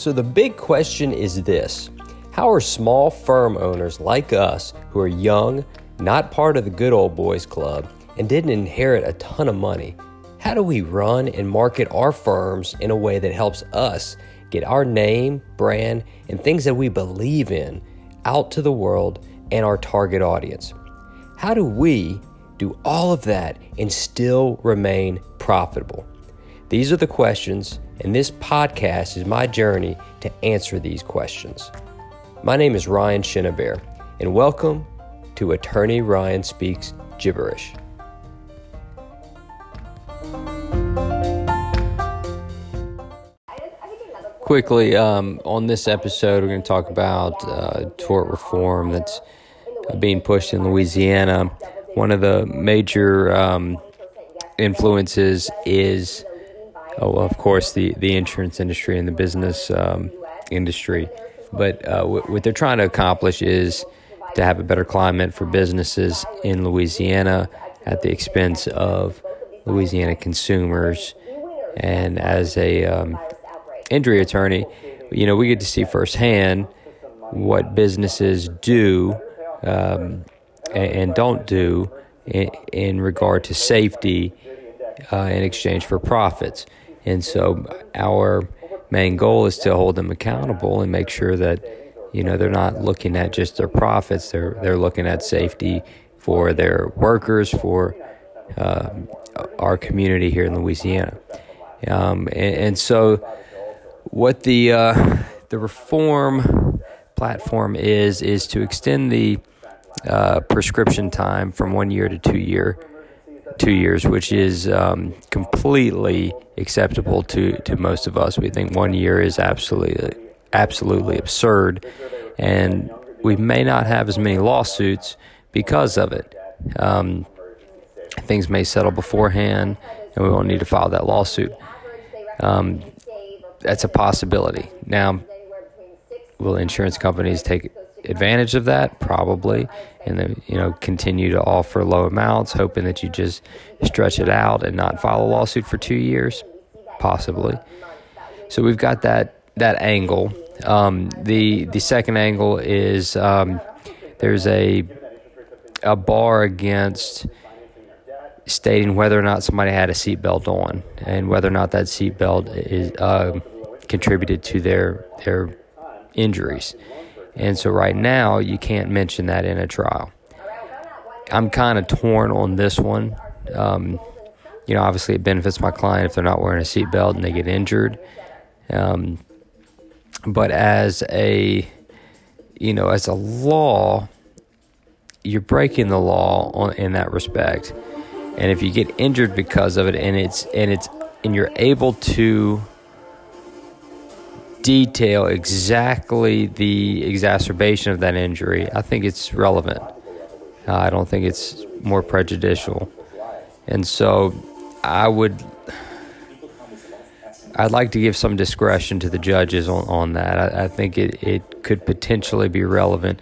So, the big question is this How are small firm owners like us, who are young, not part of the good old boys club, and didn't inherit a ton of money, how do we run and market our firms in a way that helps us get our name, brand, and things that we believe in out to the world and our target audience? How do we do all of that and still remain profitable? These are the questions, and this podcast is my journey to answer these questions. My name is Ryan Chenevert, and welcome to Attorney Ryan Speaks Gibberish. Quickly, um, on this episode, we're going to talk about uh, tort reform that's being pushed in Louisiana. One of the major um, influences is oh, of course, the, the insurance industry and the business um, industry. But uh, what they're trying to accomplish is to have a better climate for businesses in Louisiana at the expense of Louisiana consumers. And as a um, injury attorney, you know, we get to see firsthand what businesses do um, and, and, don't do in, in regard to safety uh, in exchange for profits. And so our main goal is to hold them accountable and make sure that you know they're not looking at just their profits they're they're looking at safety for their workers for uh, our community here in Louisiana. Um, and, and, so what the uh, the reform platform is is to extend the uh, prescription time from one year to two year two years, which is um, completely acceptable to, to most of us. We think one year is absolutely absolutely absurd, and we may not have as many lawsuits because of it. Um, things may settle beforehand, and we won't need to file that lawsuit. Um, that's a possibility. Now, will insurance companies take advantage of that? Probably, and then you know continue to offer low amounts, hoping that you just stretch it out and not file a lawsuit for two years, possibly. So we've got that that angle. Um, the the second angle is um, there's a a bar against stating whether or not somebody had a seatbelt on and whether or not that seatbelt is uh, contributed to their their injuries. And so right now, you can't mention that in a trial. I'm kind of torn on this one. Um, you know, obviously, it benefits my client if they're not wearing a seatbelt and they get injured. Um, but as a, you know, as a law, you're breaking the law on, in that respect. And if you get injured because of it, and it's and it's and you're able to detail exactly the exacerbation of that injury, I think it's relevant. Uh, I don't think it's more prejudicial. And so I would I'd like to give some discretion to the judges on, on that. I, I think it, it could potentially be relevant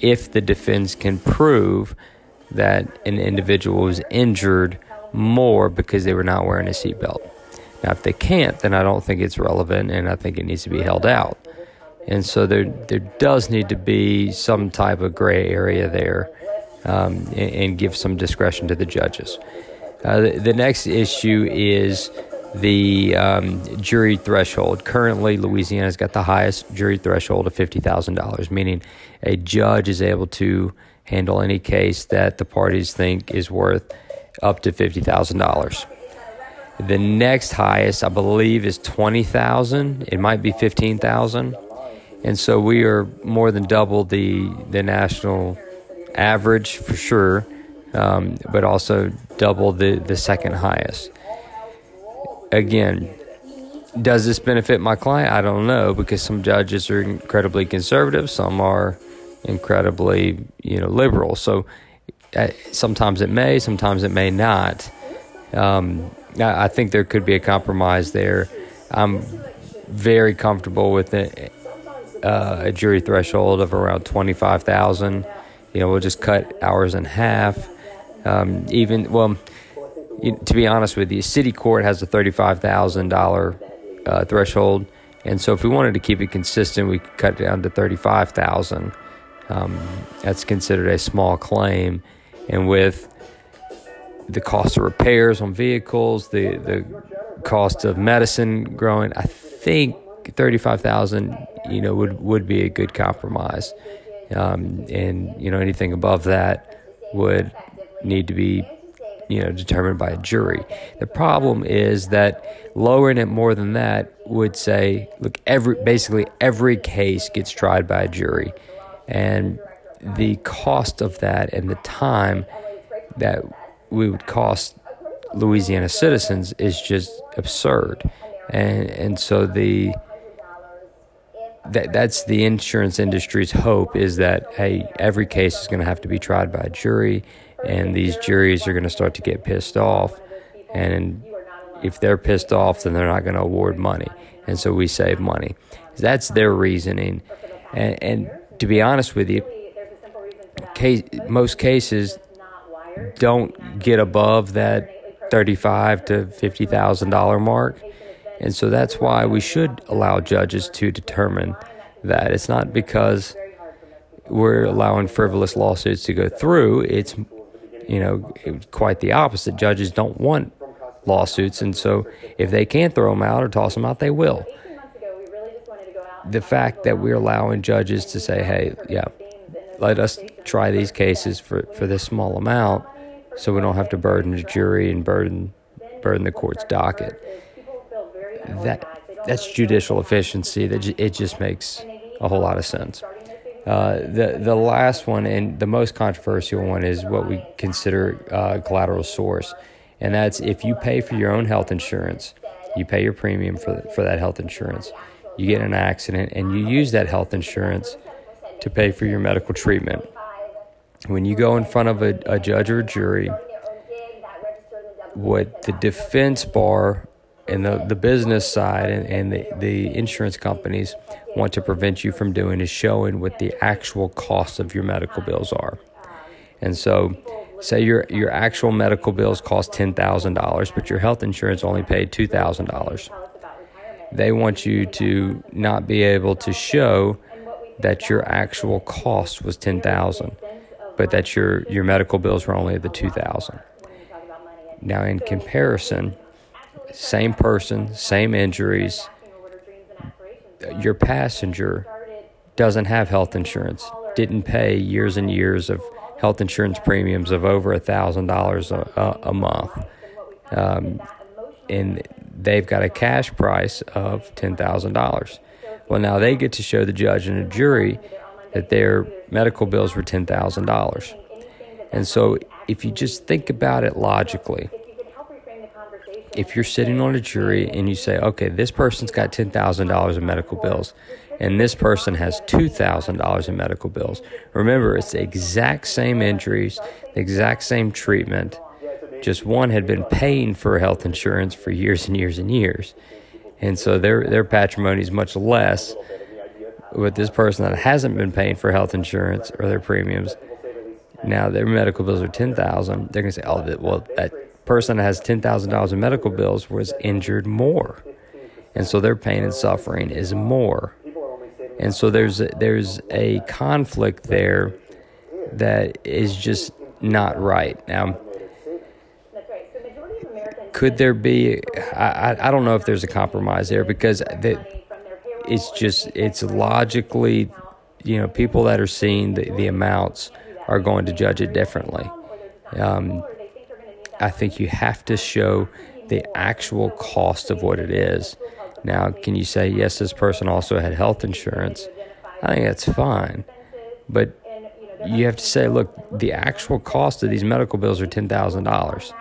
if the defense can prove that an individual was injured more because they were not wearing a seatbelt. Now, if they can't, then I don't think it's relevant, and I think it needs to be held out. And so there, there does need to be some type of gray area there, um, and, and, give some discretion to the judges. Uh, the, the, next issue is the um, jury threshold. Currently, Louisiana's got the highest jury threshold of fifty thousand dollars, meaning a judge is able to handle any case that the parties think is worth up to fifty thousand dollars. The next highest, I believe, is 20,000. It might be 15,000. And so we are more than double the, the national average for sure, um, but also double the, the second highest. Again, does this benefit my client? I don't know because some judges are incredibly conservative, some are incredibly you know liberal. So uh, sometimes it may, sometimes it may not. Um, I think there could be a compromise there. I'm very comfortable with it, uh, a jury threshold of around 25,000. You know, we'll just cut hours in half. Um, even, well, you, to be honest with you, city court has a $35,000 uh, threshold. And so, if we wanted to keep it consistent, we could cut it down to thirty-five thousand. Um, that's considered a small claim, and with the cost of repairs on vehicles, the the cost of medicine growing, I think thirty-five thousand, you know, would would be a good compromise. Um, and you know, anything above that would need to be you know determined by a jury. The problem is that lowering it more than that would say, look, every basically every case gets tried by a jury, and the cost of that and the time that we would cost Louisiana citizens is just absurd, and and so the that that's the insurance industry's hope is that hey every case is going to have to be tried by a jury and these juries are going to start to get pissed off. And if they're pissed off then they're not going to award money. And so we save money. That's their reasoning. And, and to be honest with you case, most cases don't get above that 35 to 50 thousand dollar mark and so that's why we should allow judges to determine that. It's not because we're allowing frivolous lawsuits to go through. It's, you know, quite the opposite. Judges don't want lawsuits. And so if they can't throw them out or toss them out, they will. The fact that we're allowing judges to say, hey, yeah, let us try these cases for, for this small amount so we don't have to burden the jury and burden burden the court's docket that that's judicial efficiency. That it just makes a whole lot of sense. Uh, the the last one and the most controversial one is what we consider uh, collateral source, and that's if you pay for your own health insurance, you pay your premium for for that health insurance, you get in an accident, and you use that health insurance to pay for your medical treatment. When you go in front of a, a judge or a jury, what the defense bar and the, the business side and, and the, the insurance companies want to prevent you from doing is showing what the actual cost of your medical bills are. And so, say your, your actual medical bills cost $10,000, but your health insurance only paid $2,000. They want you to not be able to show that your actual cost was 10000 but that your, your medical bills were only the 2000 Now, in comparison, same person, same injuries. Your passenger doesn't have health insurance, didn't pay years and years of health insurance premiums of over a thousand dollars a month, um, and they've got a cash price of ten thousand dollars. Well, now they get to show the judge and the jury that their medical bills were ten thousand dollars, and so if you just think about it logically if you're sitting on a jury and you say, okay, this person's got $10,000 in medical bills and this person has $2,000 in medical bills, remember, it's the exact same injuries, the exact same treatment. Just one had been paying for health insurance for years and years and years. And so their, their patrimony is much less. With this person that hasn't been paying for health insurance or their premiums, now their medical bills are 10000 they're going to say, oh, well, that person that has $10,000 in medical bills was injured more. And so their pain and suffering is more. And so there's a, there's a conflict there that is just not right. Now, could there be? I, I don't know if there's a compromise there because the, it's just it's logically, you know, people that are seeing the, the amounts are going to judge it differently. Um, I think you have to show the actual cost of what it is. Now, can you say, yes, this person also had health insurance? I think that's fine. But you have to say, look, the actual cost of these medical bills are $10,000.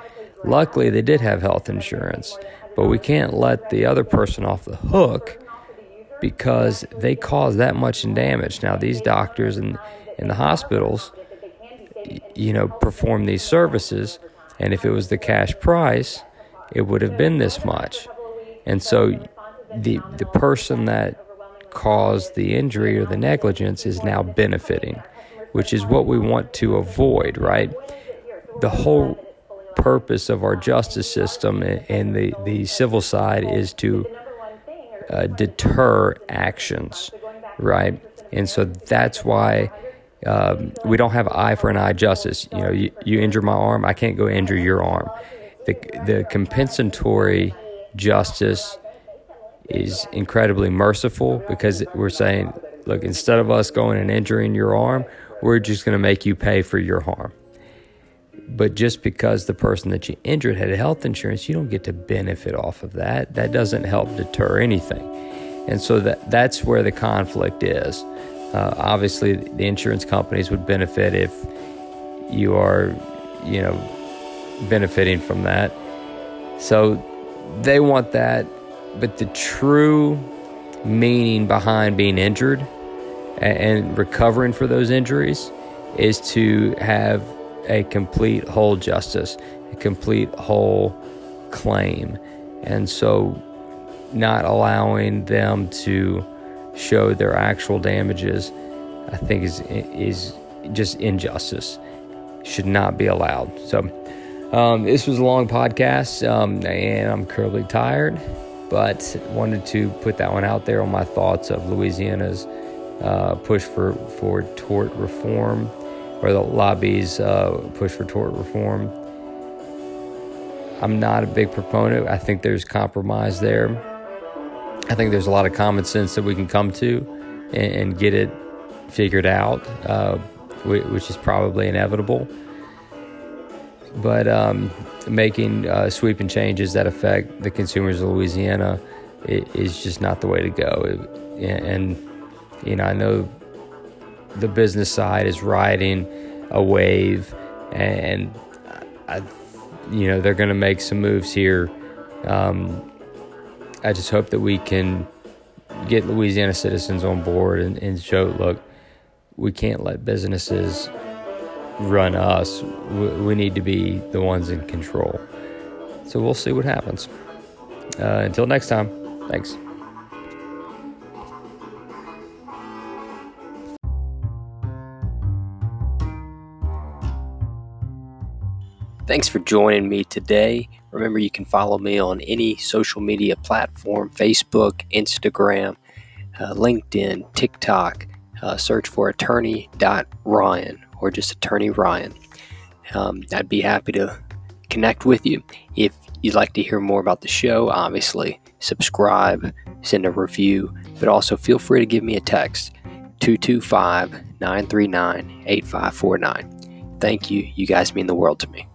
Luckily, they did have health insurance, but we can't let the other person off the hook because they caused that much in damage. Now, these doctors and in the hospitals, you know, perform these services and if it was the cash price, it would have been this much. And so the the person that caused the injury or the negligence is now benefiting, which is what we want to avoid, right? The whole purpose of our justice system and the, the civil side is to uh, deter actions, right? And so that's why um, we don't have eye for an eye justice. You know, you, you injure my arm, I can't go injure your arm. The, the compensatory justice is incredibly merciful because we're saying, look, instead of us going and injuring your arm, we're just going to make you pay for your harm. But just because the person that you injured had health insurance, you don't get to benefit off of that. That doesn't help deter anything. And so that, that's where the conflict is. Uh, obviously, the insurance companies would benefit if you are, you know, benefiting from that. So they want that, but the true meaning behind being injured and, and recovering for those injuries is to have a complete whole justice, a complete whole claim. And so, not allowing them to show their actual damages, I think is is just injustice. Should not be allowed. So, um, this was a long podcast, um, and I'm currently tired, but wanted to put that one out there on my thoughts of Louisiana's uh, push for for tort reform, or the lobbies uh, push for tort reform. I'm not a big proponent. I think there's compromise there. I think there's a lot of common sense that we can come to and, and get it figured out, uh, which is probably inevitable. But um, making uh, sweeping changes that affect the consumers of Louisiana is just not the way to go. And, you know, I know the business side is riding a wave, and I, you know, they're going to make some moves here. Um, I just hope that we can get Louisiana citizens on board and, and show, look, we can't let businesses run us. We, we, need to be the ones in control. So we'll see what happens. Uh, until next time, thanks. Thanks for joining me today. Remember, you can follow me on any social media platform Facebook, Instagram, uh, LinkedIn, TikTok. Uh, search for attorney.ryan or just attorney Ryan. Um, I'd be happy to connect with you. If you'd like to hear more about the show, obviously subscribe, send a review, but also feel free to give me a text 225 939 8549. Thank you. You guys mean the world to me.